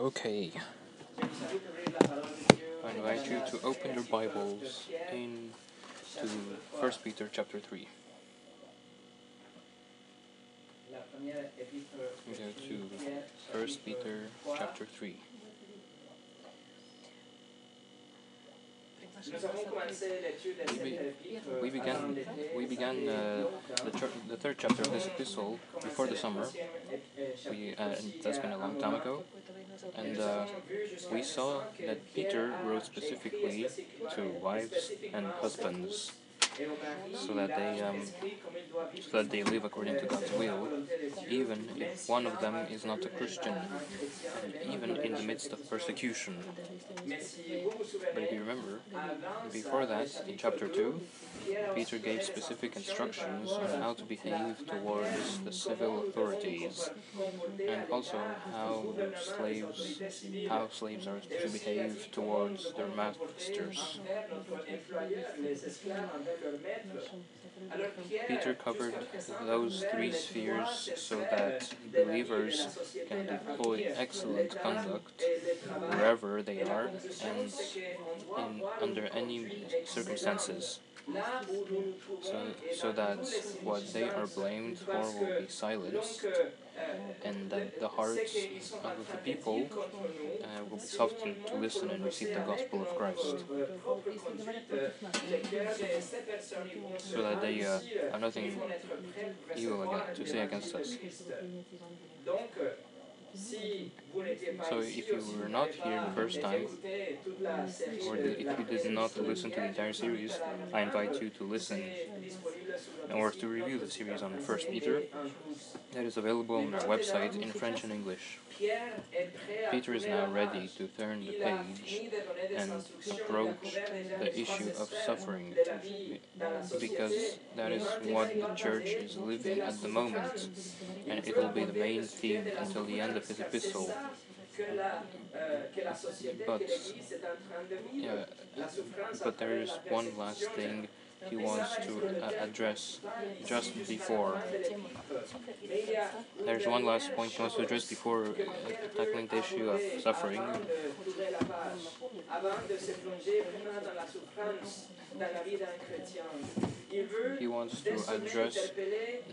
Okay. I invite you to open your Bibles in to First Peter chapter three. We go to First Peter chapter three. We, be, we began we began uh, the, the third chapter of this epistle before the summer. We uh, that's been a long time ago, and uh, we saw that Peter wrote specifically to wives and husbands so that they um, so that they live according to God's will, even if one of them is not a Christian, and even in the midst of persecution. But if you remember, before that, in chapter 2, Peter gave specific instructions on how to behave towards the civil authorities, and also how slaves how slaves are to behave towards their masters. Peter covered those three spheres so that believers can deploy excellent conduct wherever they are and in, under any circumstances. So, so that what they are blamed for will be silenced, and that the hearts of the people uh, will be softened to listen and receive the gospel of Christ, so that they uh, have nothing evil again, to say against us. So if you were not here the first time, or the, if you did not listen to the entire series, I invite you to listen or to review the series on First Peter that is available on our website in French and English. Peter is now ready to turn the page and approach the issue of suffering because that is what the church is living at the moment and it will be the main theme until the end of his epistle. But, yeah, but there is one last thing he wants to uh, address just before. There's one last point he wants to address before uh, tackling the issue of suffering. He wants to address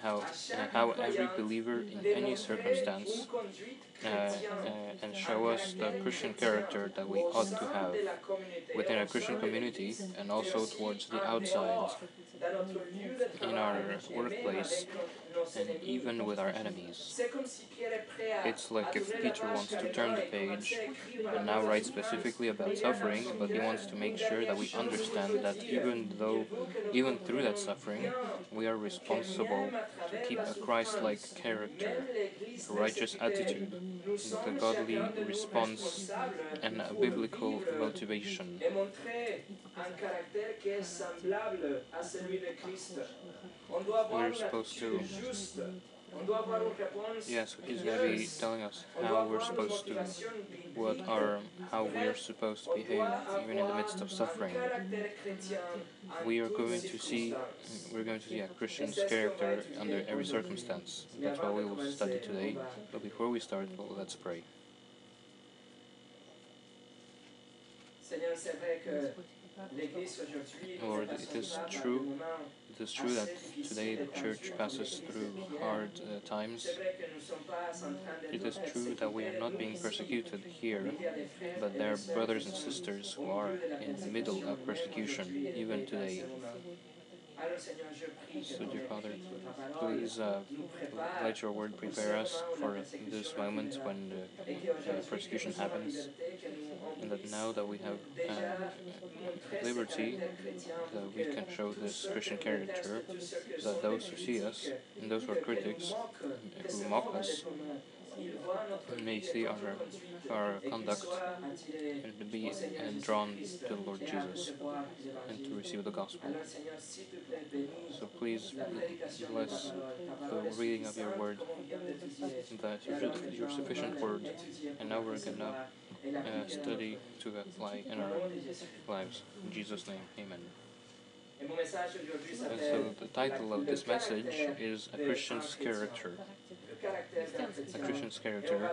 how, uh, how every believer in any circumstance uh, uh, and show us the Christian character that we ought to have within a Christian community and also towards the outside in our workplace and even with our enemies. It's like if Peter wants to turn the page and now write specifically about suffering, but he wants to make sure that we understand that even though, even through that suffering, we are responsible to keep a Christ like character, a righteous attitude, the godly response, and a biblical motivation. We're supposed to. Yes, he's going to be telling us how we're supposed to, what are, how we're supposed to behave even in the midst of suffering. We are going to see, we're going to see a Christian's character under every circumstance. That's what we will study today. But before we start, well, let's pray. Lord, it is true. It is true that today the church passes through hard uh, times. It is true that we are not being persecuted here, but there are brothers and sisters who are in the middle of persecution, even today. So, dear Father, please uh, let your word prepare us for this moment when uh, persecution happens, and that now that we have uh, liberty, that we can show this Christian character, that those who see us and those who are critics, who mock us, may see our, our conduct and be drawn to the Lord Jesus and to receive the gospel. So please bless the reading of your word, that your sufficient word, and now we're going to uh, study to apply in our lives. In Jesus' name, amen. And so the title of this message is A Christian's Character. A Christian's character,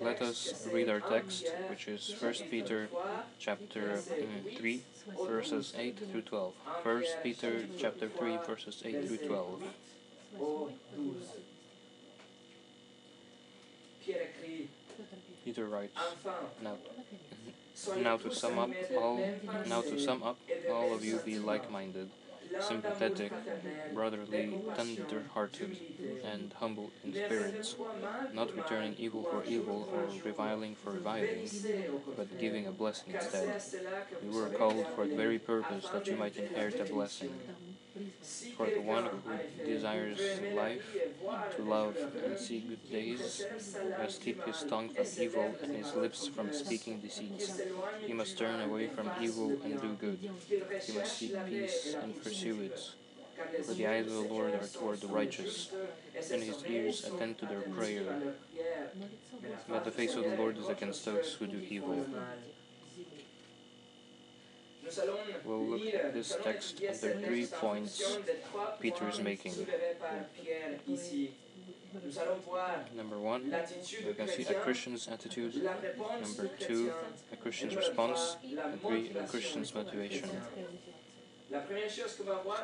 let us read our text, which is 1 Peter chapter mm, 3, verses 8 through 12. 1 Peter chapter 3, verses 8 through 12. Peter writes, now, now to sum up all now to sum up all of you be like-minded sympathetic brotherly tender-hearted and humble in spirits not returning evil for evil or reviling for reviling but giving a blessing instead. You were called for the very purpose that you might inherit a blessing for the one who desires life, to love and see good days, must keep his tongue from evil and his lips from speaking deceits. He must turn away from evil and do good. He must seek peace and pursue it. For the eyes of the Lord are toward the righteous, and his ears attend to their prayer. But the face of the Lord is against those who do evil. We'll look at this text and the three points Peter is making. Number one, we can see a Christian's attitude. Number two, a Christian's response. And three, a Christian's motivation. So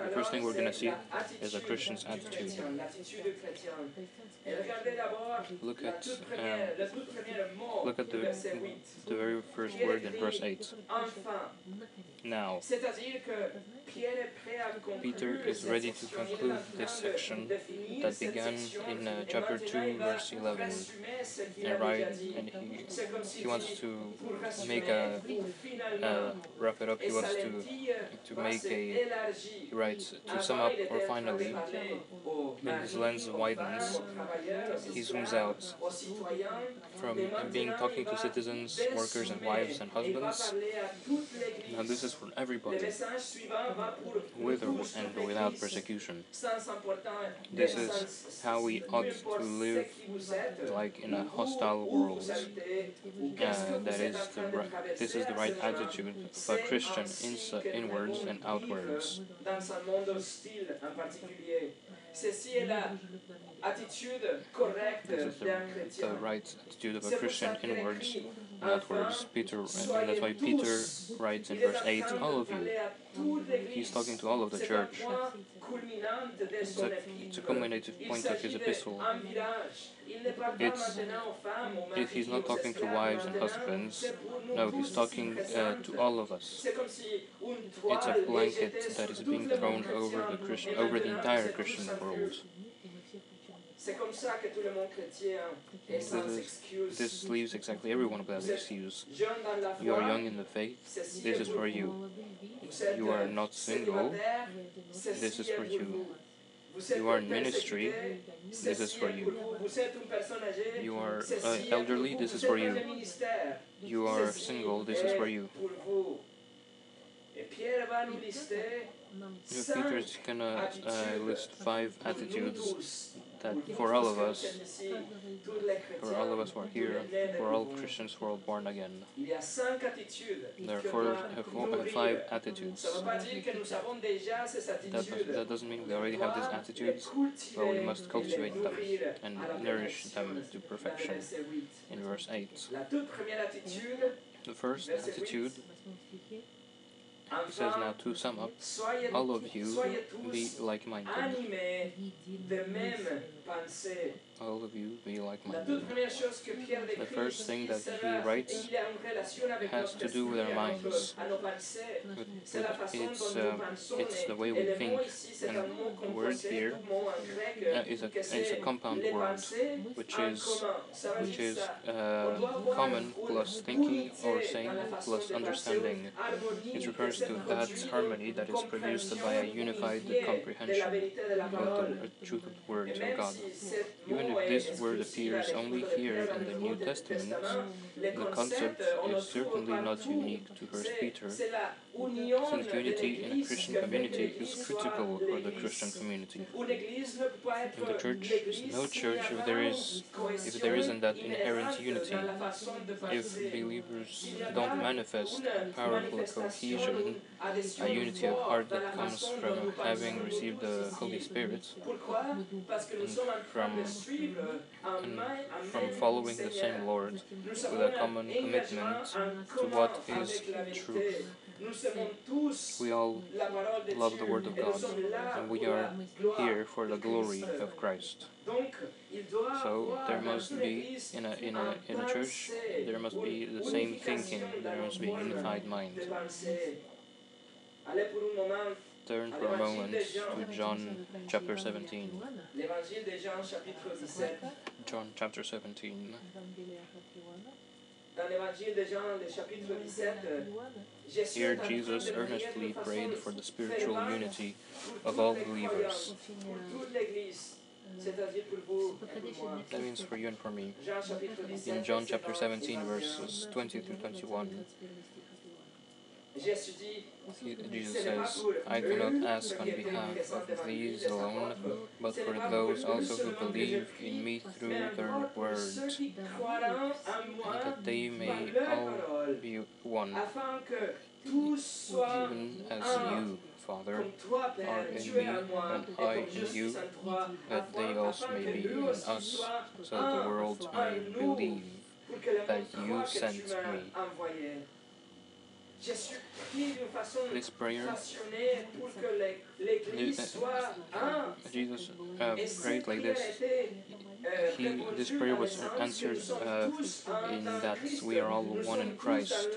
the first thing we're going to see is a Christian's attitude. Look at um, look at the, the very first word in verse 8. Now, Peter is ready to conclude this section that began in uh, chapter 2, verse 11. And right, and he, he wants to make a, uh, wrap it up, he wants to, to make a, he writes, to sum up, or finally, when his lens widens, he zooms out from being talking to citizens, workers, and wives and husbands. Now, this is for everybody, with or and without persecution. This is how we ought to live, like in a hostile world. Uh, that is the this is the right attitude of a Christian inwards and outwards. Ceci est la attitude correcte d'un chrétien. The right attitude of a Christian inwards and outwards. Peter, and that's why Peter writes in verse 8, all of you. He's talking to all of the church. It's a, it's culminative point of his epistle. It's, if he's not talking to wives and husbands, no, he's talking uh, to all of us. It's a blanket that is being thrown over the Christian, over the entire Christian world. This, is, this leaves exactly everyone without excuse. You are young in the faith, this is for you. You are not single, this is for you. You are in ministry, this is for you. You are uh, elderly, this is for you. You are single, this is for you. Peter is gonna uh, list five attitudes that for all of us, for all of us who are here, for all Christians who are born again, there are four, uh, four, uh, five attitudes. That, that doesn't mean we already have these attitudes, but we must cultivate them and nourish them to perfection. In verse 8, the first attitude he says now to sum up, all of you be like-minded. All of you be like-minded. The first thing that he writes has to do with our minds. It's, uh, it's the way we think. And the word here uh, is, a, is a compound word, which is, which is uh, common plus thinking or saying plus understanding. It refers to that harmony that is produced by a unified comprehension of the truth of the words of God. Even if this word appears only here in the New Testament, the concept is certainly not unique to 1 Peter, since unity in a Christian community is critical for the Christian community. In the church, no church if there is if there isn't that inherent unity, if believers don't manifest powerful cohesion, a unity of heart that comes from having received the Holy Spirit, from from following the same Lord with a common commitment to what is truth. We all love the Word of God, and we are here for the glory of Christ. So there must be in a in a in a church there must be the same thinking. There must be a unified mind. Turn for a moment to John chapter 17. John chapter 17. Here Jesus earnestly prayed for the spiritual unity of all believers. That means for you and for me. In John chapter 17, verses 20 through 21, Jesus says, I do not ask on behalf of these alone, but for those also who believe in me through their word, that they may all be one, even as you, Father, are in me, and I in you, that they also may be in us, so that the world may believe that you sent me. This prayer, Jesus uh, prayed like this. He, this prayer was answered uh, in that we are all one in Christ.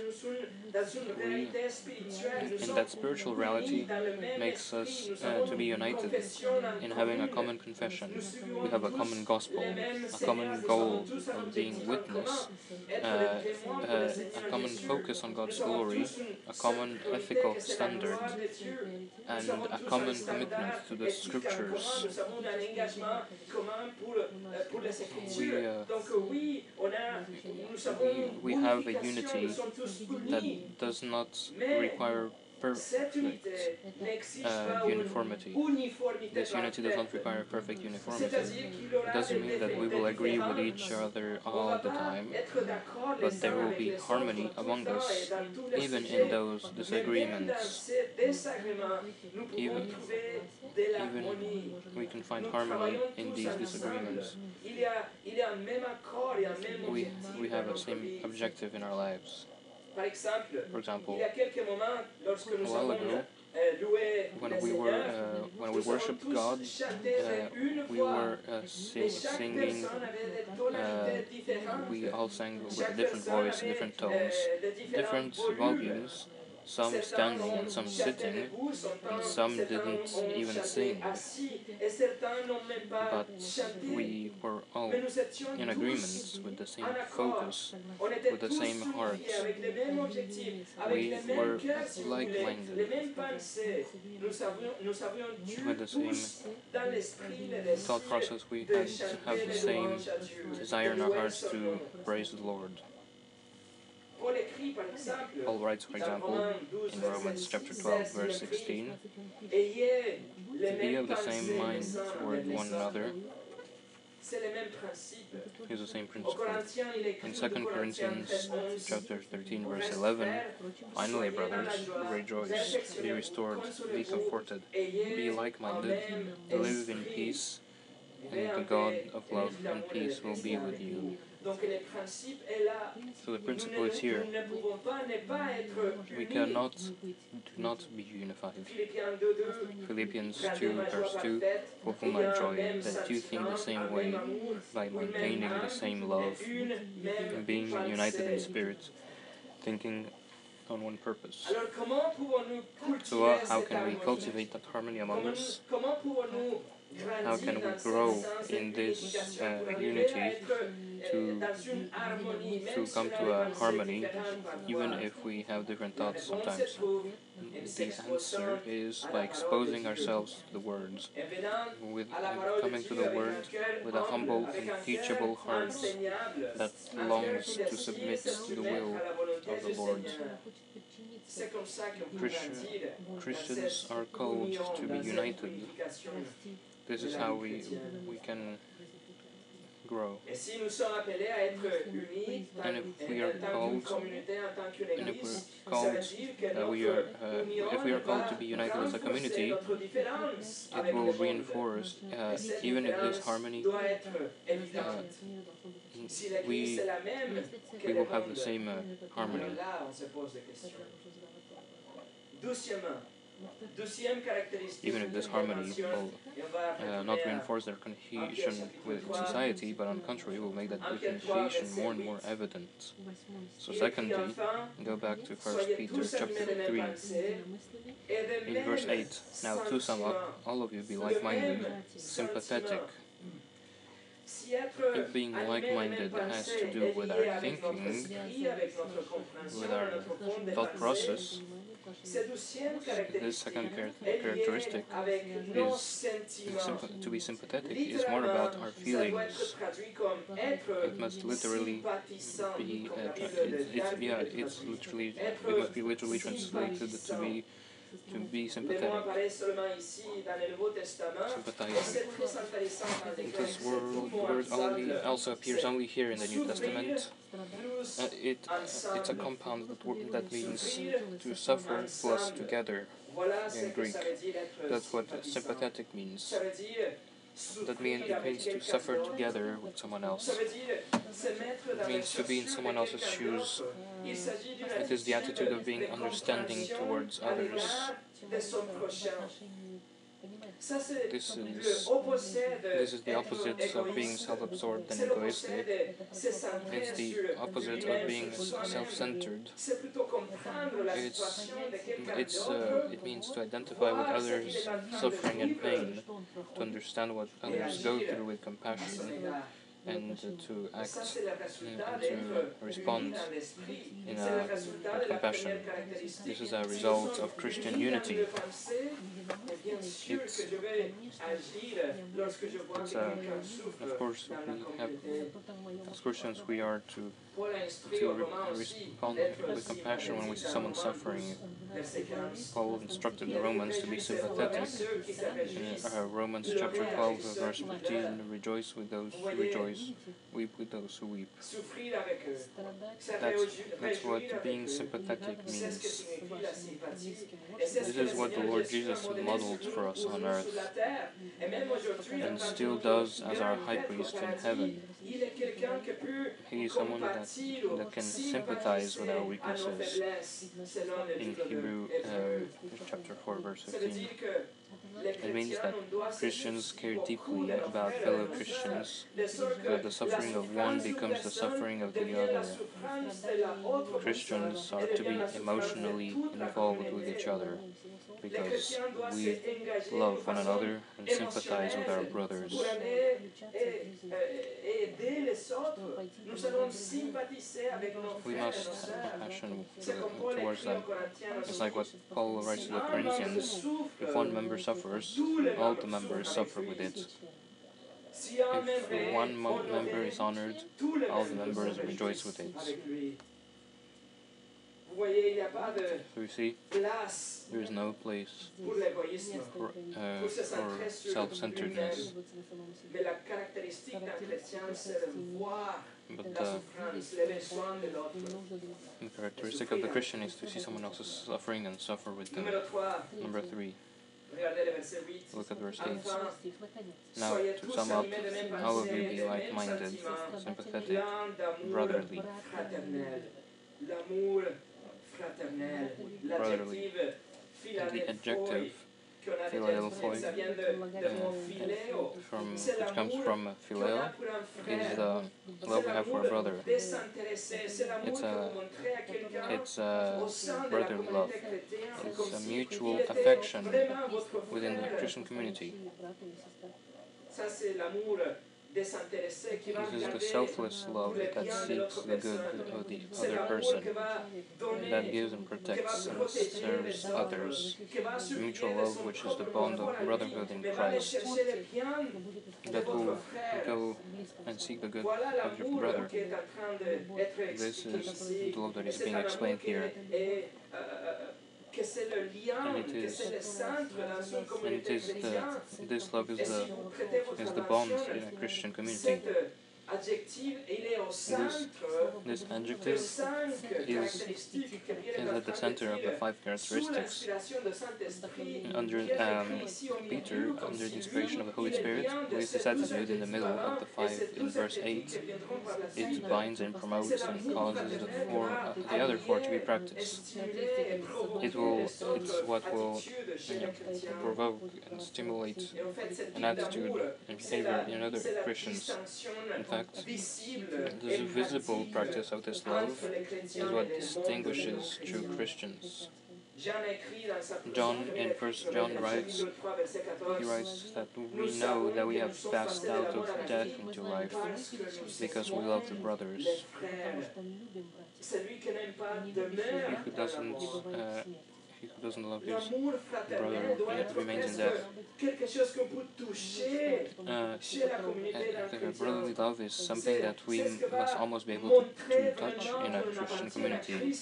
We, and that spiritual reality makes us uh, to be united in having a common confession. We have a common gospel, a common goal of being witness, uh, uh, a common focus on God's glory, a common ethical standard, and a common commitment to the scriptures. We, uh, we, we have a unity that does not require perfect uh, uniformity. This unity does not require perfect uniformity. It doesn't mean that we will agree with each other all the time, but there will be harmony among us, even in those disagreements. Even, even we can find harmony in these disagreements. We, we have the same objective in our lives. For example, a while ago, when we were uh, when we worshipped God, uh, we were uh, sing, singing. Uh, we all sang with a different voice, different tones, different volumes some standing and some sitting, and some didn't even sing. But we were all in agreement with the same focus, with the same heart. We were like minded, with the same thought process. We had have the same desire in our hearts to praise the Lord. Paul writes, for example, in Romans chapter 12, verse 16, to be of the same mind toward one another. Here's the same principle. In 2 Corinthians chapter 13, verse 11, finally, brothers, rejoice, be restored, be comforted, be like-minded, live in peace, and the God of love and peace will be with you. So the principle is here. We cannot do not be unified. Philippians 2 verse 2 Fulfill my joy that you think the same way by maintaining the same love and being united in spirit, thinking on one purpose. So uh, how can we cultivate that harmony among us? How can we grow in this uh, unity to, to come to a harmony, even if we have different thoughts sometimes. The answer is by exposing ourselves to the words, with coming to the word with a humble and teachable heart that longs to submit to the will of the Lord. Christians are called to be united. This is how we, we can grow. And if we are called, and if we're called, uh, we are, uh, if we are called to be united as a community, it will reinforce, uh, even if this harmony, uh, we, we will have the same uh, harmony. Even if this harmony will uh, not reinforce their cohesion with society, but on the contrary, will make that differentiation more and more evident. So, secondly, go back to 1 Peter chapter 3. In verse 8, now to sum up, all of you be like minded, sympathetic, if being like-minded has to do with our thinking, with our thought process, this second characteristic. is to be sympathetic. Is more about our feelings. It must literally be, uh, it, yeah, it's literally, it must be literally translated to be to be sympathetic. Sympathizing. This word, word only also appears only here in the New Testament. Uh, it, uh, it's a compound that, that means to suffer plus together in Greek. That's what sympathetic means. That means it means to suffer together with someone else. It means to be in someone else's shoes. It is the attitude of being understanding towards others. This is, this is the opposite of being self-absorbed and egoistic. It's the opposite of being self-centered. It's, it's, uh, it means to identify with others' suffering and pain, to understand what others go through with compassion, and to act and to respond in a, with compassion. This is a result of Christian unity. It's, it's a, of course, we have, as Christians, we are to to respond with compassion when we see someone suffering. Paul instructed the Romans to be sympathetic. In uh, Romans chapter 12, verse 15, rejoice with those who rejoice, weep with those who weep. That's, that's what being sympathetic means. This is what the Lord Jesus modeled for us on earth and still does as our high priest in heaven. He is someone that, that can sympathize with our weaknesses. In Hebrew uh, chapter 4, verse 15. It means that Christians care deeply about fellow Christians, that the suffering of one becomes the suffering of the other. Christians are to be emotionally involved with each other because we love one another and sympathize with our brothers. We must have compassion towards them. It's like what Paul writes to the Corinthians if one member suffers, all the members suffer with it. If one member is honored, all the members rejoice with it. So you see, there is no place for, uh, for self-centeredness. But uh, the characteristic of the Christian is to see someone else's suffering and suffer with them. Number three. Look at verse 8. Now, to sum up, all of you be like-minded, sympathetic, brotherly? brotherly. And the adjective Philadelphoi, uh, from, which comes from phileo, is the love we have for a brother. It's a, it's a brotherly love. It's a mutual affection within the Christian community. This is the selfless love that seeks the good of the other person, that gives and protects and serves others. Mutual love, which is the bond of brotherhood in Christ, that will go and seek the good of your brother. This is the love that is being explained here. And it is, and it is the, this love is the, is the bond in a Christian community. This, this adjective is, is at the center of the five characteristics. Under um, Peter, under the inspiration of the Holy Spirit, with this attitude in the middle of the five in verse 8, it binds and promotes and causes the, four, uh, the other four to be practiced. It will, it's what will provoke and stimulate an attitude and behavior in other Christians. In fact, the visible practice of this love is what distinguishes true Christians. John in First John writes, he writes that we know that we have passed out of death into life because we love the brothers. He who doesn't uh, he who doesn't love his brother remains in death. Uh, the brotherly love is something that we must almost be able to, to touch in a Christian community.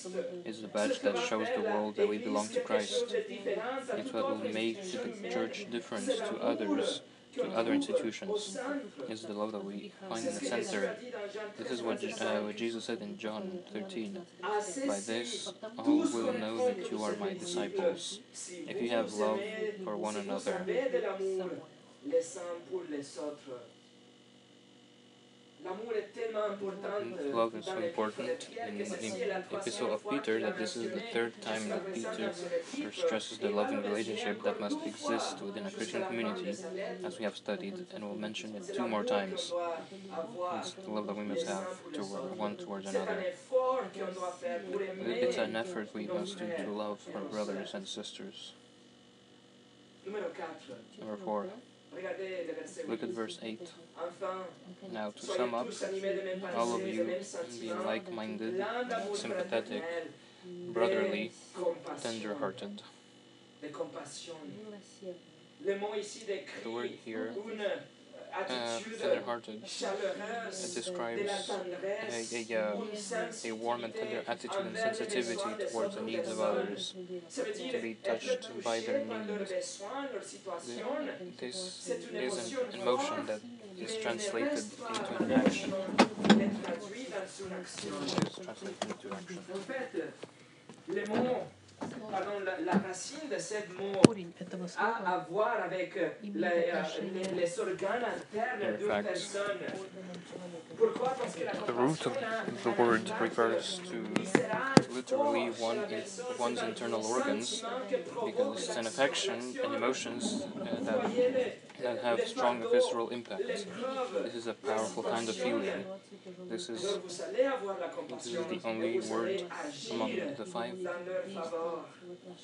It's the badge that shows the world that we belong to Christ. It's what will make the church different to others to other institutions is the love that we find in the center. This is what, uh, what Jesus said in John 13. By this, all will know that you are my disciples, if you have love for one another. Love is so important in the Epistle of Peter that this is the third time that Peter stresses the loving relationship that must exist within a Christian community, as we have studied, and we'll mention it two more times. It's the love that we must have to one towards another. It's an effort we must do to love our brothers and sisters. Number four. Look at verse 8. Now, to sum up, all of you being like minded, sympathetic, brotherly, tender hearted. The word here uh, tender-hearted. It describes a, a, a, warm and tender attitude and sensitivity towards the needs of others, to be touched by their needs. This is an emotion that is translated into an action. It is translated into action pardon, la, la, racine de ce mot a à voir avec euh, les, euh, les, les organes internes d'une personne. Pourquoi? Parce que la the root of the word refers to literally one, one's internal organs because it's an affection and emotions uh, that that have strong visceral impact. This is a powerful kind of feeling. This is, this is the only word among the five,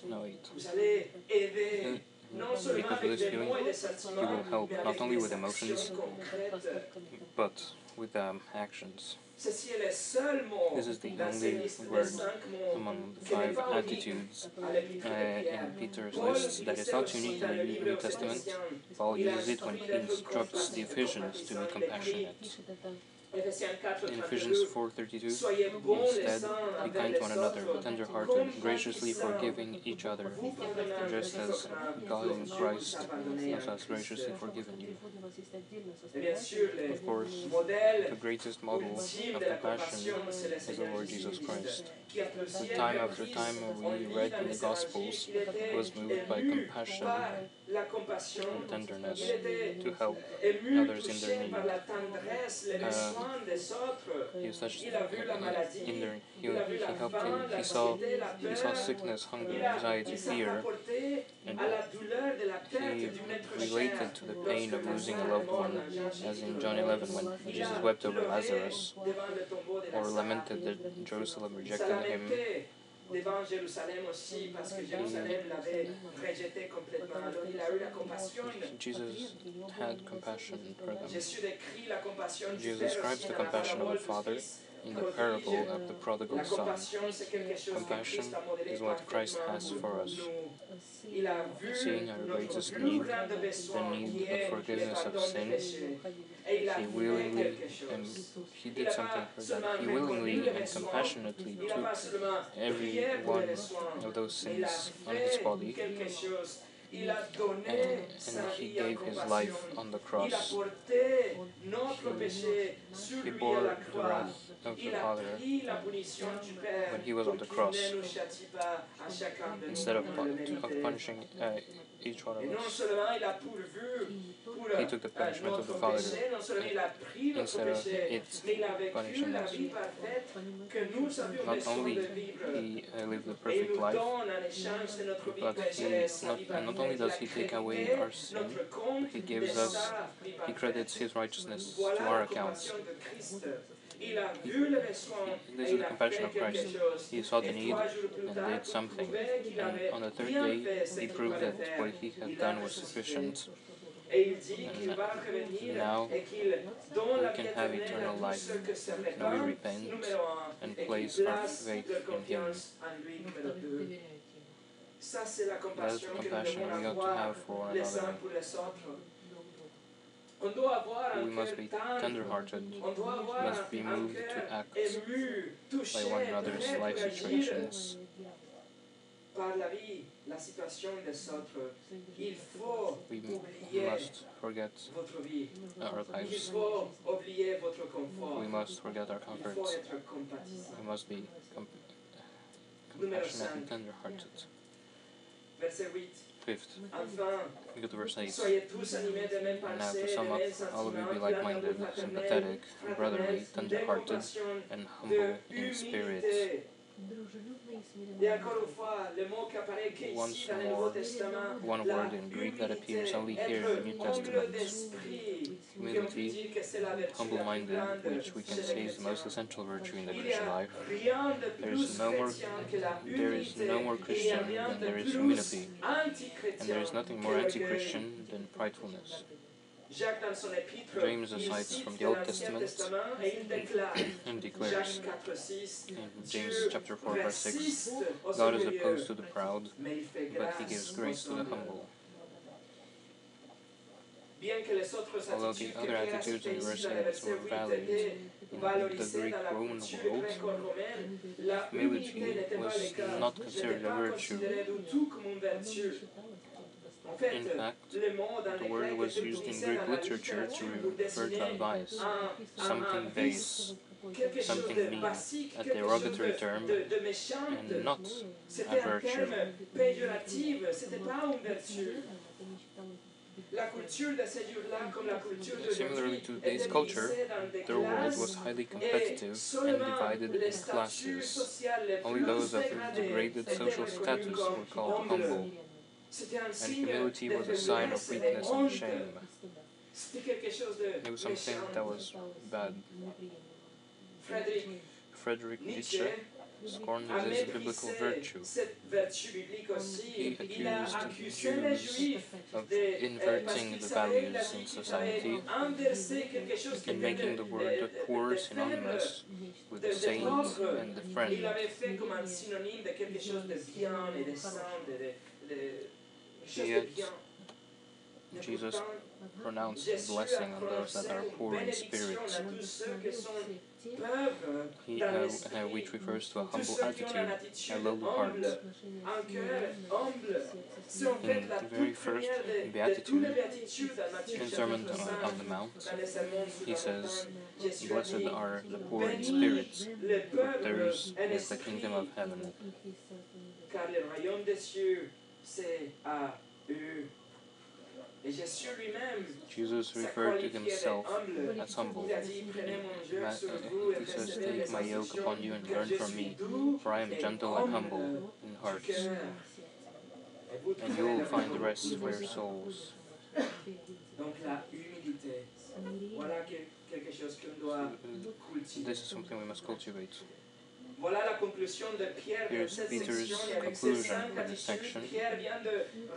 no eight. Because of this feeling, you will help not only with emotions, but with um, actions. This is the only word among the five attitudes uh, in Peter's list that is not unique in the New Testament. Paul uses it when he instructs the Ephesians to be compassionate. In Ephesians 4.32, instead, be kind to one another, tender-hearted, graciously forgiving each other, just as God in Christ has graciously forgiven you. Of course, the greatest model of compassion is the Lord Jesus Christ. time after time we read in the Gospels, was moved by compassion tenderness to help others in their need. Uh, he was in their, he, he helped him. He saw he saw sickness, hunger, anxiety, fear, and he related to the pain of losing a loved one, as in John 11 when Jesus wept over Lazarus, or lamented that Jerusalem rejected him devant Jérusalem aussi parce que Jérusalem l'avait rejeté complètement. Alors il a eu la compassion. Jesus had compassion for them. Jésus décrit la compassion du Jesus Père describes aussi the dans la compassion of the du Father Fils. In the parable of the prodigal son. compassion, is what Christ has for us. Seeing our greatest need, the need of forgiveness of pardon des sin, péchés. Et il a He willingly and he did something for that. He willingly and compassionately took every one of those sins on his body quelque chose. Il a and, and he gave his life on the cross. porté notre péché sur He bore the wrath of the Father pris la punition du Père when he was on the cross. ne nous châtie pas à chacun de nous instead of, comme pu- il le of punishing uh, each one of us. seulement il a pourvu pour He took the euh, punishment of the Father. péché, non seulement il a pris notre instead of péché, it mais il a vécu punishing us. vie parfaite que nous avions Not only he uh, lived the perfect life, donne en échange de notre vie but he not, vie not only does he take away our sin, notre he gives us he credits his righteousness to our la account. compassion de Christ. Il a vu le besoin This is the compassion of Christ. He saw the need and did something. prouver qu'il avait And on the third day, he proved that what he had done was sufficient. Et il dit qu'il va revenir now et qu'il donne la we can have eternal life. Now we repent and place our faith in him. confiance en lui, numéro deux. Ça, c'est la That is compassion the compassion we ought to have for one another. pour les autres. On doit avoir We must be tender-hearted, On doit avoir must be moved to act by one another's life situations. par la vie, la situation des autres. Il faut We must forget our lives. faut oublier votre confort. We must forget our comforts. We must be com- Numéro compassionate and tender-hearted. Verset 8. Fifth, go to verse 8. soyez tous animés de mêmes And now to sum up, all of you be like-minded, sympathetic, brotherly, tender-hearted, and humble in spirit. Humilité. Et encore une fois, le mot qui apparaît qu'ici Once dans le Nouveau more, one word in Greek that appears only here in the New Testament. Humility, qu'on peut dire que c'est la vertu la plus Humble-minded, which we can say is the most essential virtue in the Christian life. There is no more- there is no more et il y a Christian than there is humility, and there is nothing more anti-Christian than pridefulness. Jacques dans son épître, James cites cite from the Old Testament. Testament. Et il déclare, and declares Jacques 4, 6, in James chapter 4 verse 6, God is opposed to the proud, mais il fait but he gives grace to the humble. Bien que les autres Although the other attitudes and verses dans le verset were 8 valid in the Greek Roman world, humility humilité n'était pas was not considered a virtue. In fact, le mot dans the word was used in Greek literature to refer to a vice, something base, something mean, a derogatory term, de, de méchant. and not a virtue. terme péjoratif, c'était pas une vertu. La culture de ces jours-là, comme la culture de Similarly to today's culture, divisée dans des their world was highly competitive and divided in classes. Only those of dégradées degraded social status were called humble, and humility was a sign of faiblesse et de weakness and shame. C'était quelque chose de It was something that was bad. Frederick Nietzsche scorned a this biblical virtue cette vertu biblique aussi. He accused Jews of inverting the savait, il a values in society avait inversé quelque chose qui and making the word the poor synonymous with the saint and the friend. De Yet, Jesus pronounced blessing on those that are poor in spirit. à tous ceux qui sont peuvent He, uh, uh, which refers to a humble ceux qui ont une attitude, a lowly heart. humble, un cœur humble. C'est en fait In the very first première de, de beatitude, toutes les béatitudes dans Matthieu In Sermon on, on the Mount, dans les sermons sur he says, montagne, Jésus a Blessed are the poor in Bénis spirits, for theirs is the kingdom of heaven. Car le royaume des cieux, c'est à eux. Et Jésus lui-même Jesus referred to himself as humble. Il a dit, prenez mon joug Ma- vous he says, Take my yoke upon you and learn from me, for I am gentle and humble in heart, cœur. Et vous and you will find rest for your souls. Donc la humilité, voilà que- quelque chose qu'on doit cultiver. This is something we must cultivate. Here's Peter's section. Et avec conclusion with this section.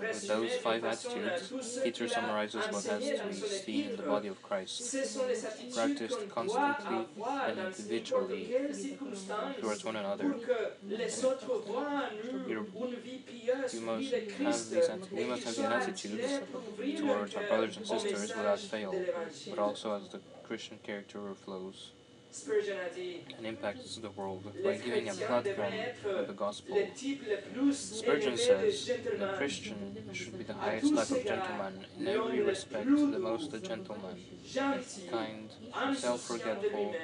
With those five attitudes, Peter summarizes what has to be seen in the body of Christ, Ce sont les attitudes practiced constantly and individually n'importe quelle circonstance towards one another. pour que les autres voient en nous You- must have these we must have these attitudes attirés pour ouvrir towards our brothers and sisters without fail, but also as the Christian character overflows. Spurgeon a dit, and impacts the world by giving a platform for the gospel. Spurgeon says the. Christian should be the highest type of gentleman in every respect, the most a gentleman, kind, self-forgetful,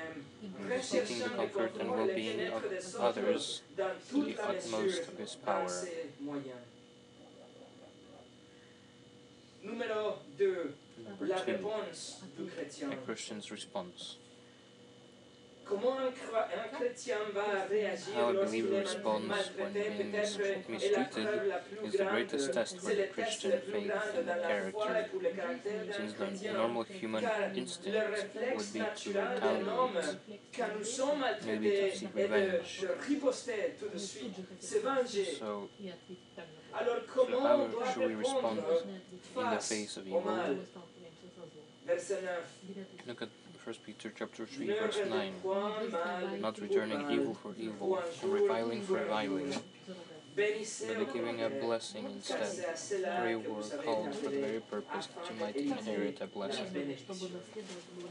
seeking the comfort and confort et le well-being of others to the utmost of his power. ses moyens. Numéro 2. Number two, a Christian's response. Comment un, cro- un chrétien va réagir How a lorsqu'il believer responds when being peut-être est la mistreated preuve la plus is the greatest test for c'est the Christian faith and dans la foi et character, pour le caractère d'un since the normal human Car instinct would be to naturel d'un homme, retaliate, quand nous sommes maybe to seek revenge. Eh de riposter tout de suite, se venger. So, so how should we respond in the face of evil? Look at 1 Peter chapter 3, verse 9. rendez point mal Not returning evil for evil, and reviling for reviling. But giving a blessing instead. For you were called for the very purpose that you might inherit a blessing. bénédiction. Pierre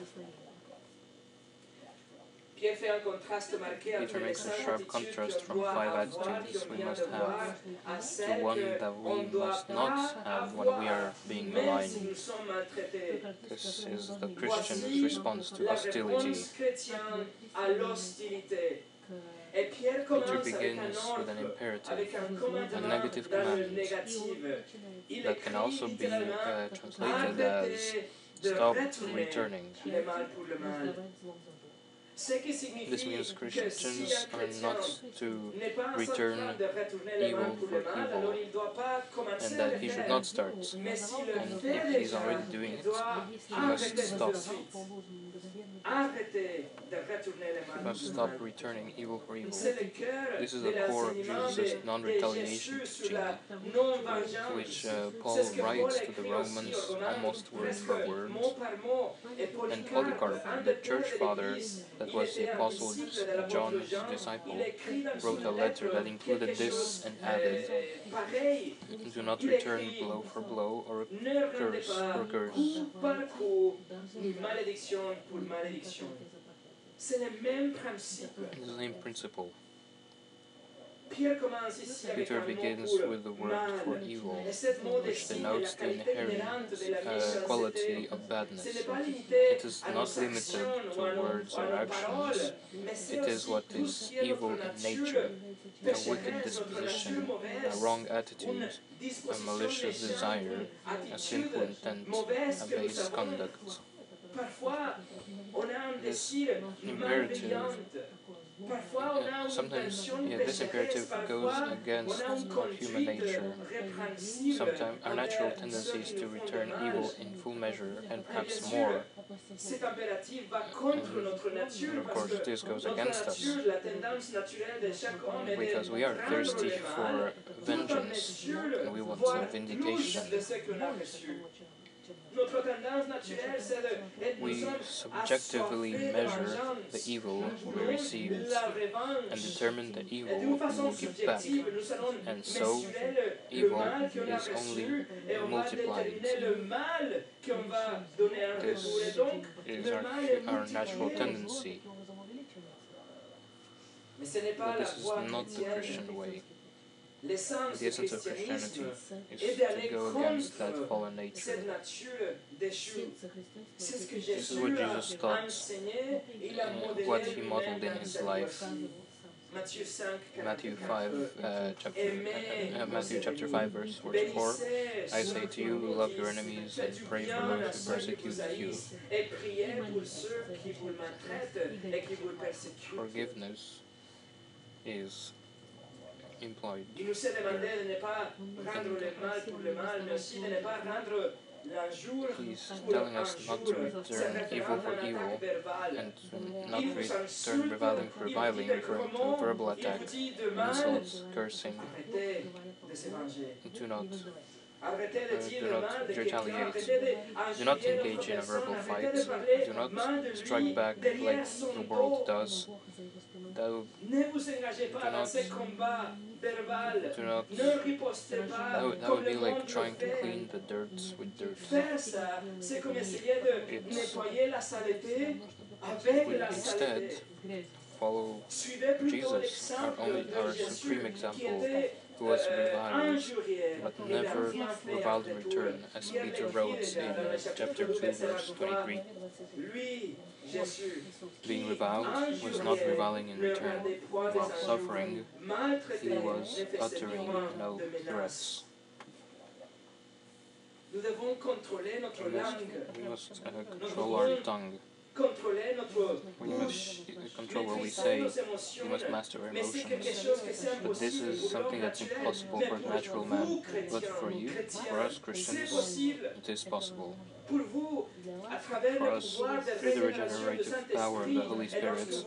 fait un contraste marqué entre Peter les makes a sharp contrast from five avoir, attitudes we must have à to one that on we must not have when we are being même maligned. nous sommes maltraités. This is the Christian's response to la hostility. à l'hostilité. Et Pierre commence Peter begins with an imperative avec un commandement a negative dans le command that can also be uh, translated as stop returning. This means Christians are not to n'est pas en return train de retourner le mal evil for evil, alors il ne doit pas commencer and that he should not start. Mais s'il le And if he's already doing it, he must stop. de suite. Arrêtez de retourner le mal We pour must stop returning evil for evil, C'est le cœur This is the core of Jesus' non-retaliation teaching, which uh, Paul ce que Paul writes to the Romans almost word for word. mot par mot. Et And Polycarp, the church father that was the apostle disciple de l'apôtre John's disciple, il écrit dans wrote a letter that included this and added. Do not return blow for blow or curse for curse. coup par coup, malédiction pour malédiction. C'est le même principe. It's the same principle. Pierre commence ici avec Peter begins with the word for evil, which denotes the inherent inhérente de la uh, quality of badness. n'est pas limité It is not limited to ou à nos, words or actions. paroles, mais c'est It is what is ce qui est evil in nature, a wicked disposition, a wrong attitude, a malicious desire, a sinful intent, a base conduct. This imperative, malveillant. Parfois, on a une sometimes yeah, this imperative goes against on a une our human nature. Mm-hmm. Sometimes our natural tendency is to return evil in full measure and perhaps more. Cet impératif va contre mm-hmm. notre nature And of course, this goes against us. nature, la tendance naturelle de chaque homme est because we are thirsty for mal. tout en vengeance. and we want a vindication. We subjectively measure the evil we Nous, received and determine the evil we will give back. And so, evil is only multiplied. This is our, our natural tendency, but this is not the. Christian way. L'essence The essence of Christianity is to go against that fallen nature. cette nature déchue. C'est ce que This is what Jesus taught, enseigné, il a modélé what he modeled in his life. aussi. Matthieu 5, Matthew 5, uh, chapter, uh, uh, Matthew chapter 5, verse 44. Bénissez I say to you, vous love your enemies and pray for those who ceux qui vous persecute you. haïssent, et priez pour ceux qui vous maltraitent et qui vous persécutent. Forgiveness is employed. Il nous est demandé de ne pas rendre le mal pour le mal, mais aussi de ne pas rendre He's telling us not to return evil for evil and to not return reviling for reviling, to verbal il vous attack, dit de mal, insults, cursing. arrêtez de se venger. Do not Uh, do not mal de quelqu'un, retaliate. Do not engage in a verbal fight. arrêtez de parler Do not mal de lui strike back like the world does. That would, Ne vous engagez pas Do dans not- ces combats verbaux. do not. Ne ripostez pas That would, that comme would le be like trying to clean the dirt with dirt. Faire ça, c'est comme essayer de It's- nettoyer la saleté avec la Instead, saleté. Follow Suivez plutôt Jesus, l'exemple our only- de our Jésus supreme qui example, était who was reviled, but never reviled in return, as Peter wrote in chapter 2, 2, verse 23. 23. Lui, Jésus, Being reviled was not reviling in return. rendait point des While suffering, he was uttering no threats. Nous devons contrôler notre We must, we must uh, control our tongue. We must control what we say. We must master our Mais c'est quelque emotions. chose que c'est But this is something that's impossible for pour natural man. But for you, for us Christians, it is possible. Pour vous, à travers For us, through the regenerative power of the Holy Spirit, as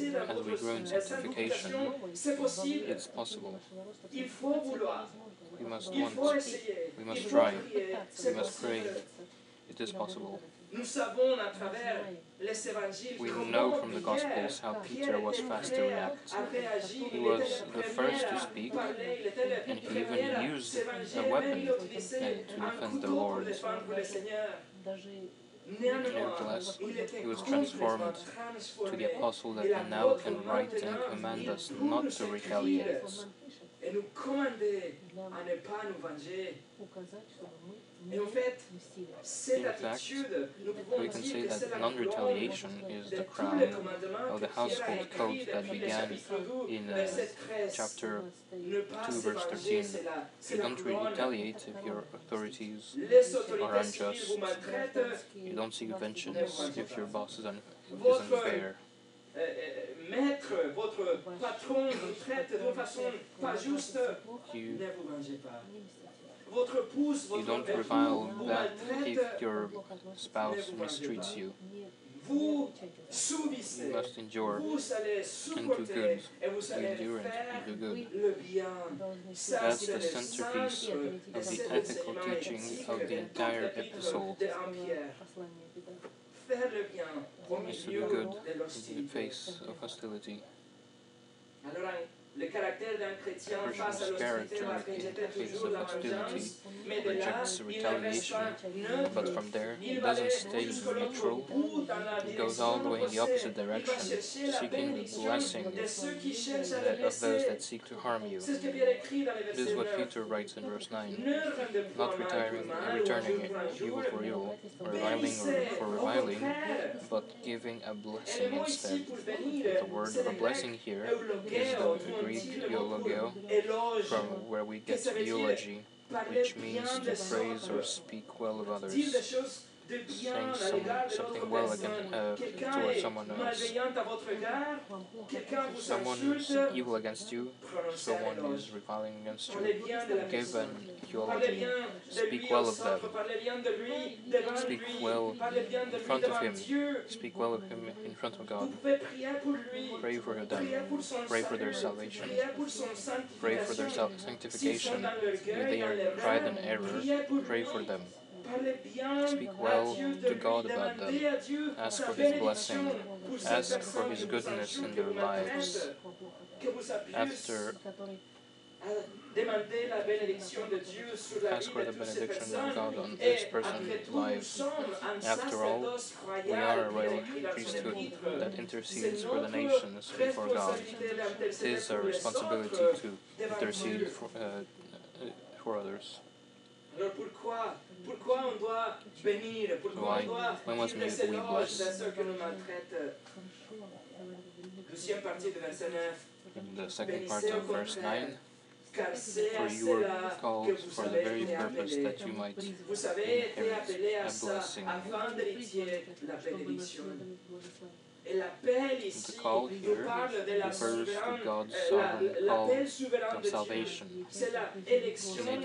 we, as we grow in sanctification, sanctification, c'est possible. it's possible. Il faut vouloir. We must want. We must try. We must pray. It is possible. Nous savons à travers les évangiles We know from the Gospels how Peter was fast to react. He was the first to speak, parler. Il était le and he even à used a weapon il to defend the couteau Lord. défendre le Seigneur. Néanmoins, Nevertheless, he was transformed to the apostle that Et now can write and command us not to retaliate. Et nous commander à ne pas nous venger. Et en fait, cette In fact, attitude, nous pouvons we can dire say that non-retaliation is the crown of the que Pierre a household code that began in uh, chapter 2, verse 13. c'est la, c'est You don't retaliate if your authorities, are unjust. you don't seek vengeance if your boss is, un, is unfair. euh, euh, maître, votre patron vous traite de façon pas juste. You, Ne vous vengez pas. You don't revile that if your spouse mistreats you. You must endure allez supporter good. endure and do good. le bien. Ça, That's the centerpiece of the ethical teaching of the entire epistle. de un Pierre. Faire le bien au is to do good in the face of hostility. Le caractère d'un chrétien face à l'hostilité va character in rejeter the face toujours of la hostility vengeance, mais de là, il ne reste retaliation, pas neutre. But from there, Il it va doesn't aller stay neutral. bout dans la It goes direction all the way in the opposée. opposite Il va direction, chercher la seeking the bénédiction blessing de ceux qui cherchent à le that- of those blesser. that seek to harm you. C'est ce que Pierre écrit dans le This is verset what 9. Peter writes in verse 9. Ne rendez Not mal pour retiring, mal ou returning injure pour evil for evil, or reviling or for reviling, but giving a blessing instead. The word for blessing here is the Greek eulogio, from where we get eulogy, which means to praise or speak well of others. Dire des choses de bien saying some- something well against- uh, towards someone else. malveillant à votre égard, quelqu'un vous Someone is evil against you, someone is reviling against you. bien de la Give personne. an Parlez eulogy. Speak well of them. parlez bien de lui devant Speak well parlez bien de in front of him. Speak well of him in front of God. pouvez prier pour lui, Pray for them. prier pour son Pray for their salvation. prier pour son Pray for their sanctification. self-sanctification dans l'orgueil, If they are pride and error, pray for them. Speak well to God about them. demandez à Dieu Ask for His blessing. Ask for His goodness in their qui vous maltraitent, lives. que vous appuyez After à demander la bénédiction de Dieu sur la Ask for the benediction of God on this person's tout, nous lives. sommes un After all, We are a royal écrit dans son priesthood that intercedes for the nations before God. It is our responsibility to intercede for, uh, uh, for others. Alors pourquoi, pourquoi on doit bénir, pourquoi Why- on doit why must dire des we éloges bless? de ceux qui nous maltraitent Deuxième partie du verset 9. In the second part of verse 9, Car c'est for à you were cela que called vous for the avez very été purpose appelés. that you might Vous avez été inherit appelés à a ça blessing. Afin d'héritier la bénédiction. L'appel ici The call nous here parle de la refers to souveraine, God's euh, sovereign l'appel call souverain of de Dieu. salvation. C'est la And it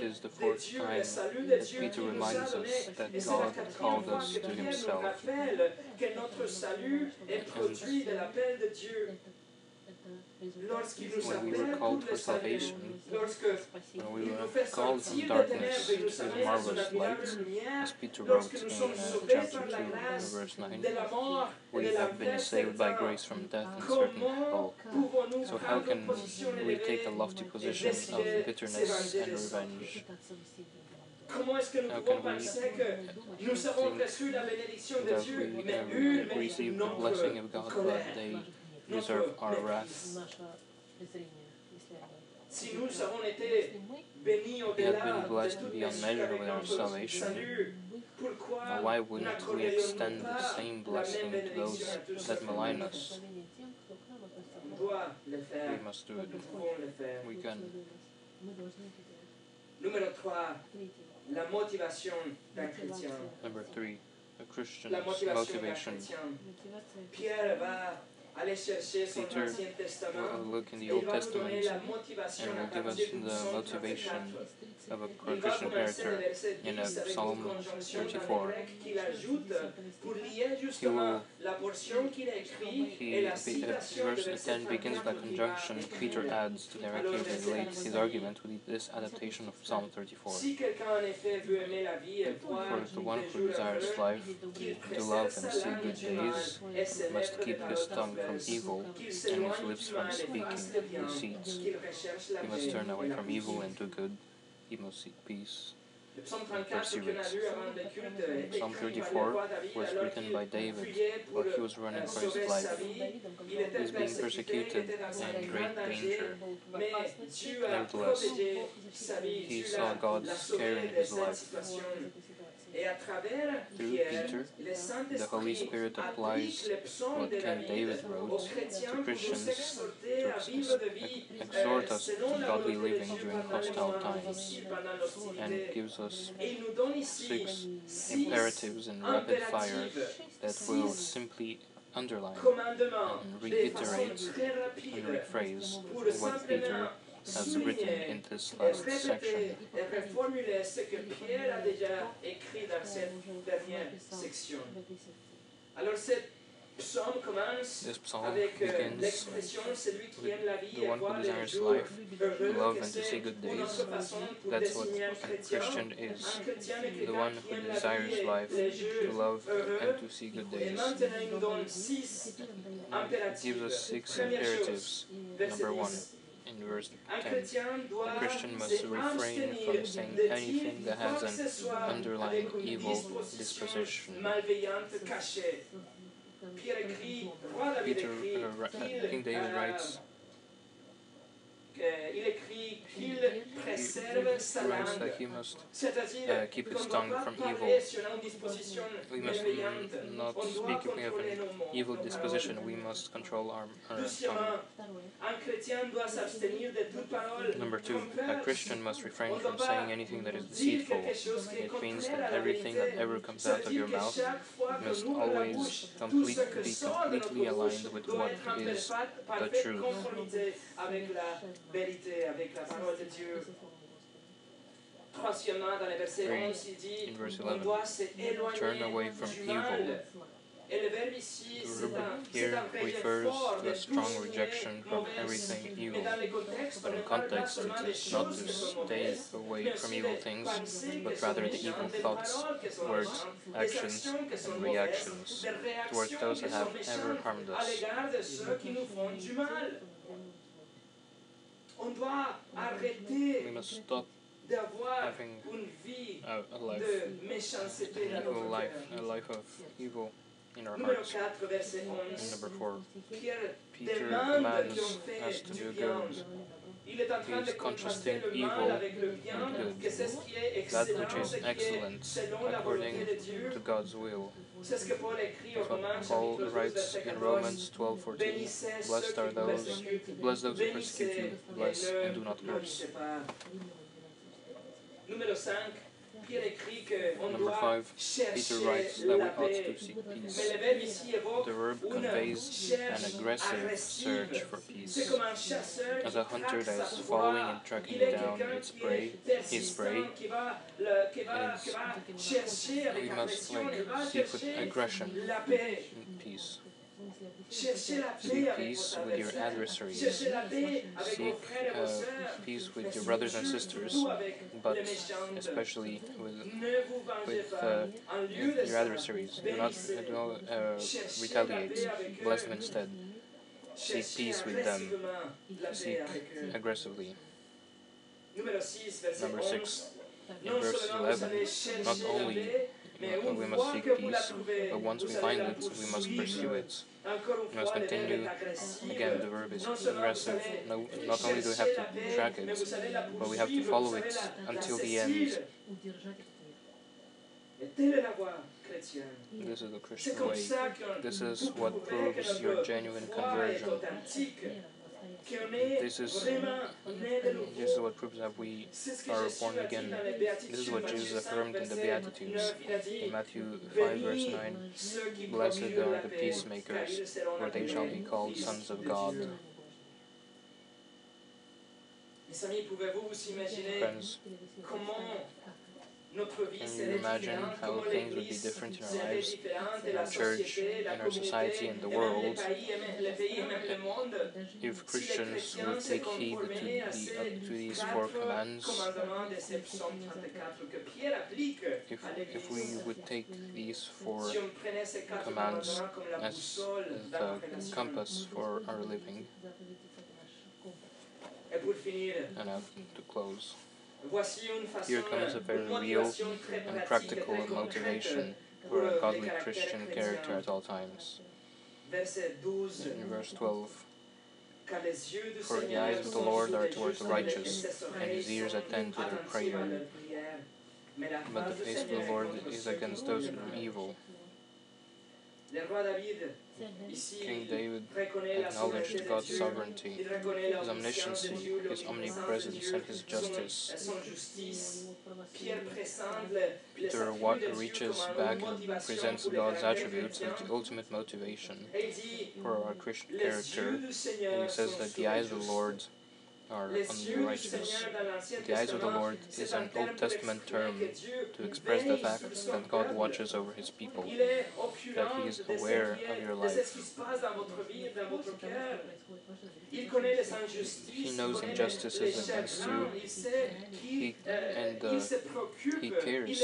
is the de fourth Dieu, time le salut de that Dieu Peter qui nous a reminds donné. us that Et c'est la God quatrième called fois us que to Pierre nous himself. rappelle que notre salut est produit de l'appel de Dieu. Lorsqu'il nous When we appelle were pour called for salvation, lorsque when we il nous were fait called sortir from darkness ténèbres et nous to amène à son marvelous light, lumière, as Peter wrote lorsque in nous uh, sommes sauvés chapter par 2, la grâce verse 9, de la mort we have been saved by grace from death and certain hell. So how can we take a lofty position of bitterness and revenge? Comment est-ce que nous How pouvons can we penser que nous avons reçu la bénédiction de That Dieu, we mais uh, une mérite receive the blessing of God, colère, but they notre deserve our mépris. wrath. Si nous avons été bénis We have been blessed beyond measure with our salvation. Now, why wouldn't we extend the same la blessing to those bénédiction à tous ceux that malign us? On doit le faire, We must do it. pouvons le faire. We can. Numéro 3, la motivation d'un chrétien. Number three, a Christian's La motivation d'un motivation. chrétien. Pierre va aller chercher son Peter We'll look in the Old va nous donner Testament and will give us the motivation of a Christian character in 10 uh, Psalm une conjonction dans le 34. grec qu'il ajoute pour lier justement la portion qu'il a écrite et He, citation de verse 10 begins by 34 qu'il va conjunction. Peter adds to directly relate his argument with this adaptation of Psalm 34. Si quelqu'un en effet veut aimer la vie et voir For the one who desires life, to love and see good days, must keep his tongue from evil and his lips du from speaking fasse le bien, deceits. qu'il recherche la He must turn away from evil and do good. He must seek peace. Le psalme 34 qu'on a lu avant le culte est Psalm 34 le roi David was written by David fuyait while he was running for his life. vie. Il était He was being persecuted était dans un in great danger, danger. mais Dieu a Nevertheless, protégé sa vie, he saw l'a God's care in his life. Situation. Et à travers Through Peter, the Holy Spirit applies applique le psaume what King David wrote to Christians to vivre de vie ex- exhort euh, us to godly living during hostile times and gives us Et il nous donne ici six imperatives in rapid fire that will simply underline and reiterate and rephrase what Peter has written in this last section. répéter et reformuler ce que Pierre a déjà écrit dans cette dernière section. Alors cette psaume commence This psalm euh, begins l'expression celui qui with aime la vie the one who desires life, love and to see good days. autre façon pour That's what a. Christian is. The one who desires life, to love and to see good days. maintenant, il nous donne six impératifs. Gives us six imperatives. Number one, 10. In verse 10. A Christian must refrain from saying anything that has an underlying evil disposition disposition. malveillante cachée. Pierre écrit, roi David Peter, uh, King David writes, il écrit qu'il préserve sa langue. he must C'est-à-dire uh, keep his qu'on ne doit tongue pas from parler evil. sur une disposition We must malveillante. not On doit speak if we have contrôler an nos mots, evil disposition. We must control our, our Deuxièmement, tongue. un chrétien doit s'abstenir de toute parole Number two, a. Christian must refrain from saying anything that is deceitful. quelque chose qui est It means that everything that ever comes out of your mouth chaque fois que must nous ouvrons la always bouche, complete, be sort de notre completely aligned with what is what être en is parfaite, parfaite truth. Conformité avec la vérité, avec la parole de Dieu. Troisièmement, dans le verset Three, 11, il dit in verse on 11, doit s'éloigner turn away from du evil. mal. Et le verbe ici, The c'est un, c'est here un rejet refers fort to a strong ce qui est rejection from everything evil. dans le contexte, But in context, it is not to stay away from evil things, but rather the evil thoughts, paroles qui sont words, actions, actions qui sont and reactions towards those that have ever harmed us. l'égard de ceux qui nous font du mal. On doit arrêter We must stop having a, a life, de méchanceté dans an evil life, a life of evil in our hearts. And number four, Peter commands us to do good. He is contrasting evil avec le bien, and good. que c'est ce qui est That which is excellent selon la volonté according to God's will. C'est ce que Paul That's what Paul writes in Romans 12:14. Blessed are those, persécutent. bless those who persecute you, bless and do not curse. Maudissez pas. Numéro 5, Pierre écrit qu'on Number five, Peter writes that we ought to seek peace. le verbe ici évoque The verb conveys an aggressive search for peace. comme un chasseur As a hunter that is following and tracking down its prey, his prey, qui va, le- qui va, is- qui va chercher avec we must agression, il va like seek with aggression peace. Seek peace with your adversaries. Cherchez la paix avec vos Seek frères et vos uh, peace with your brothers and sisters, but especially with Ne vous vengez with, uh, your adversaries. Do not, do not uh, retaliate. Bless them instead. Seek peace with them. agressivement la paix Seek aggressively. 6, Number 11. six. In verse 11, not only paix, mais une we must seek que vous la peace, but once we find it, we must pursue it. We must fois, le verbe continue. Again, the verb is Non aggressive. No, not only do we have to track it, vous allez la but we have to follow it la- la until the end. Et telle est la voie chrétienne. This is the Christian way. This is what proves your genuine conversion. Authentique, qu'on est This is- vraiment né de nouveau. This is what proves that we C'est ce que are born again. dans les Béatitudes, This is what Jesus affirmed in the Beatitudes. 9, il a dit, In Matthew 5, verse 9, Blessed are the peacemakers, car ils seront for they shall be called sons of God. Dieu. Mes amis, pouvez-vous vous imaginer Friends, comment notre vie Can you imagine how things would be different in our lives, in our church, in our society, in the et même les world, pays, et même les pays, et même le monde, if Christians would take heed to, the, to these four commands, commandements de ce psaume 34 que Pierre applique if, if we would take these four Si on prenait ces quatre commands commandements comme la as the compass for our living, Et pour finir, and now to close, voici une façon, Here comes a very real and practical motivation for a godly Christian character at all times. In verse 12, Car les yeux du For the eyes of the Lord are les toward the righteous, and his ears attend to their prayer. à leur prière. Mais la but the face of the Lord is against those who do evil. Le roi David, ici, King David acknowledged God's sovereignty, his omniscience, his omnipresence, and his justice. son, son justice. Pierre présente le, les Peter attributs wa- de Dieu reaches back and presents God's attributes as the ultimate motivation Et il dit, for our Christian character, and he says that the eyes of the. Lord are Les on the righteous. Seigneur dans l'Ancien The eyes of the Lord is an Old Testament term to express the fact that God watches over his people. Il est au courant that he is aware of your life. qui se passe dans votre vie, dans votre cœur. Il connaît les injustices, He knows injustices les against chagrins, il sait qu'il He- euh, and, il uh, he cares. il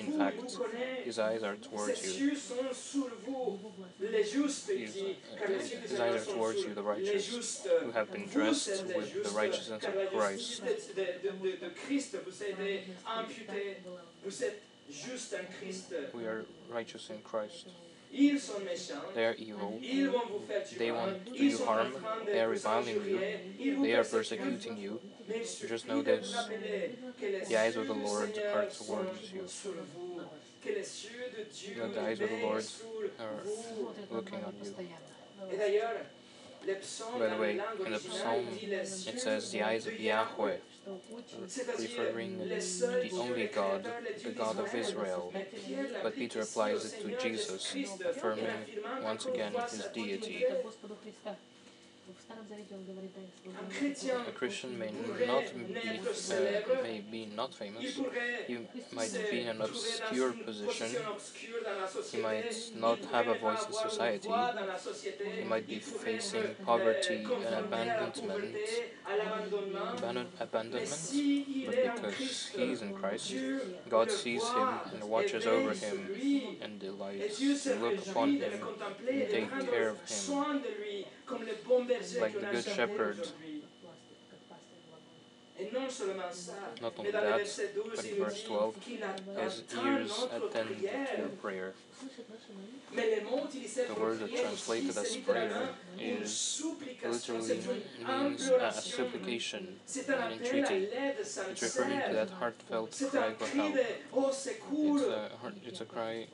In fact, il vous connaît. His eyes are towards you. yeux sont sur vous, les justes His, qui, uh, car les yeux du his eyes are towards you, the righteous, who have been dressed with the righteousness of Christ. We are righteous in Christ. Ils sont méchants, They are evil. ils vont vous faire du They want to do harm. en train de They are reviling you. injurier, ils vous They are persecuting you. Just know this. rappeler que les The eyes of the Lord are towards you. sur vous, que les yeux de Dieu That the eyes of the Lord are looking on you. By the way, in the psalm, It says the eyes of Yahweh, referring the only God, the God of. Israel. But Peter applies it to Jesus, affirming once again his deity. A Christian may not be, uh, may be not famous. He might be in an obscure position. He might not have a voice in society. He might be facing poverty and abandonment, abandon- abandonment. But because he is in Christ, God sees him and watches over him and delights to look upon him and take care of him. Soin de lui, comme le bon berger Like the good shepherd. aujourd'hui. Et non seulement ça, Not only that, but in verse 12, qu'il His ears attend to your prayer. Mais le mot utilisé The word prière translated as prayer is literally means uh, a supplication, an entreaty. It's referring to that heartfelt cry for help. secours. It's a, it's a cry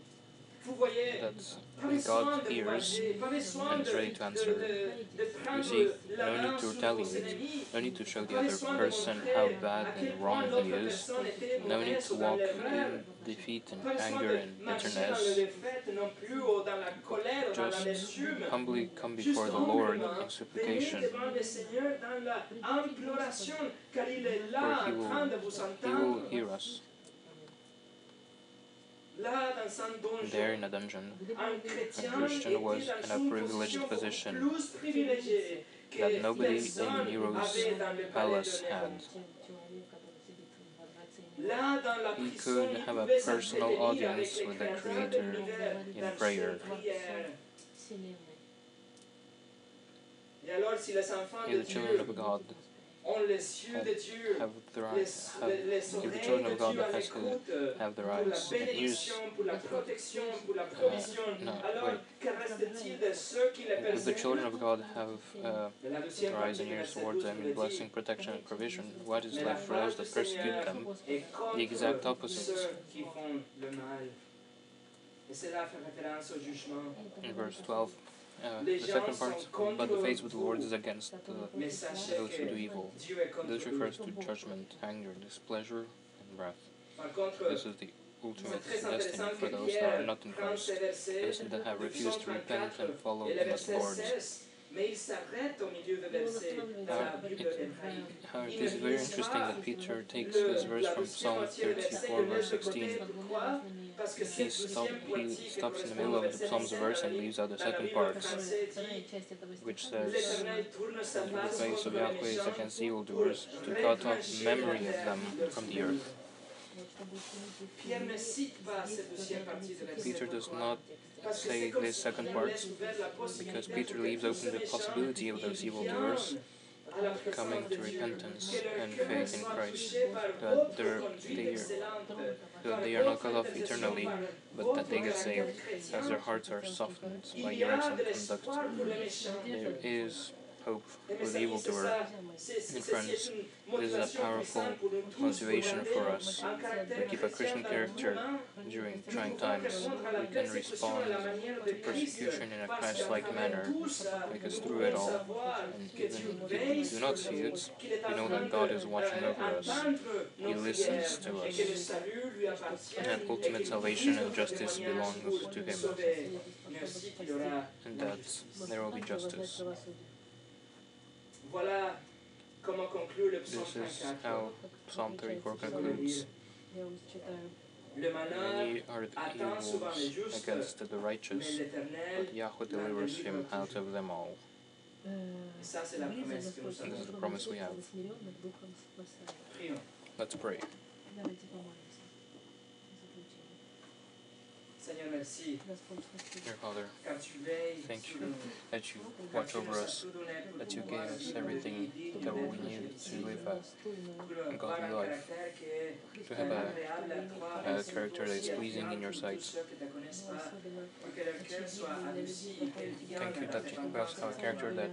Vous voyez, that prenez God hears voyager, prenez soin and is ready to answer. de, de prendre You see, no need to vos retaliate, no need to show the other person how bad and wrong he is. No need to walk in defeat and anger and bitterness. le défaite non plus ou dans la colère ou dans la Just humbly come before the Lord in supplication, devant le Seigneur dans la imploration, car il est là where He will, train de vous he will hear us. Là, dans un donjon, There in a dungeon, un a Christian was in a privileged position position plus privilégiée que that nobody in Nero's avait dans le palais palace had. Là, dans la He could have a personal audience with the Creator in prayer. ses prières. Et alors, si les enfants de Here the children of God ont les yeux de Dieu, have les, eyes, have, if the children of God has to have la eyes and ears. bénédiction, pour la protection, pour la provision. no, wait. que reste-t-il de ceux qui les If the children of God have uh, De la deuxième their eyes partie and ears towards them in blessing, protection, and provision, what is left for those that persecute them? The exact opposite. ceux qui font le mal. Et cela fait référence au jugement. In verse 12, uh, the second part, but the face with the Lord is against uh, those who do evil. Dieu est contre This refers to judgment, anger, displeasure, and wrath. This is the ultimate destiny for those that are not in Christ, those that have refused to repent and follow le him Lord. 16, mais il s'arrête au milieu de verset dans la Bible hébraïque. How it is very interesting that Peter takes this verse from Psalm moitié 34, verse laisse de côté. 16. Pourquoi Parce que He, stop, he stops in the middle of the Psalms verse and leaves out the second part, which says, L'Éternel The face face of les Yahweh is méchants against evildoers, to cut off memory of them from the earth. Pierre ne cite pas cette deuxième partie de verset. Peter does not Parce que say this second part laisse ouverte la possibilité because Peter leaves open the possibility of those evildoers viennent à la présence coming to repentance and faith in Christ, that they're- they are- that they are not cut off eternally, but that they get saved as their hearts are softened by your excellent conduct. pour les méchants. There is hope Et for mes the amis, c'est evildoer. ça, c'est- c'est- And c'est friends, this is a powerful puissante pour nous tous, pour motivation for us un to keep a Christian character during trying times. répondre à la We can respond à la manière de to persecution in a Christ-like manner, tout ça, because through it all, savoir and que even Dieu if we do not see it, qu'il we know that God is watching over us. He listens to us. que le salut lui appartient, And et ultimate salvation and justice belongs to Him. sauver, mais aussi qu'il aura and that there will be justice. Voilà comment conclut le psaume This is 34. how Psalm 34 concludes. Le Many are the attend souvent evils justes, against the righteous, but Yahweh delivers him out of them all. et ça c'est la promesse que nous This is the promise we have. Prions. Let's pray. Seigneur, merci, Dear Father, car tu veilles Thank you. that you watch over us, tout donné pour that you gave us everything that we need to live a, pour a avoir godly life, caractère qui est to have a, à toi, a merci character that is pleasing in your sight. ceux qui te connaissent pas, pour que leur cœur soit adouci, qu'elle vienne Thank you that you give us a character that,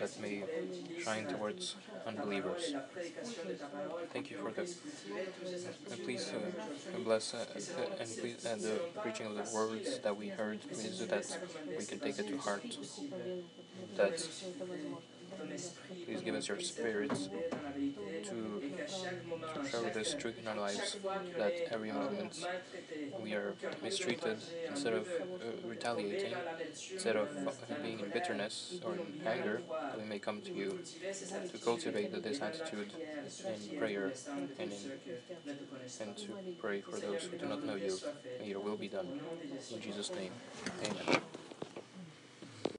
that may te plaît, utilise shine towards unbelievers. et la prédication de ta parole Thank you for that. puisse cultiver tous ces And please uh, bless uh, uh, and please uh, the preaching of the words that we heard, so that we can take it to heart. That please give us your spirit to, to show this truth in our lives, that every moment we are mistreated, instead of uh, retaliating, instead of uh, being in bitterness or in anger, we may come to you to cultivate this attitude in prayer and, in, and to pray for those who do not know you. May your will be done. In Jesus' name, amen.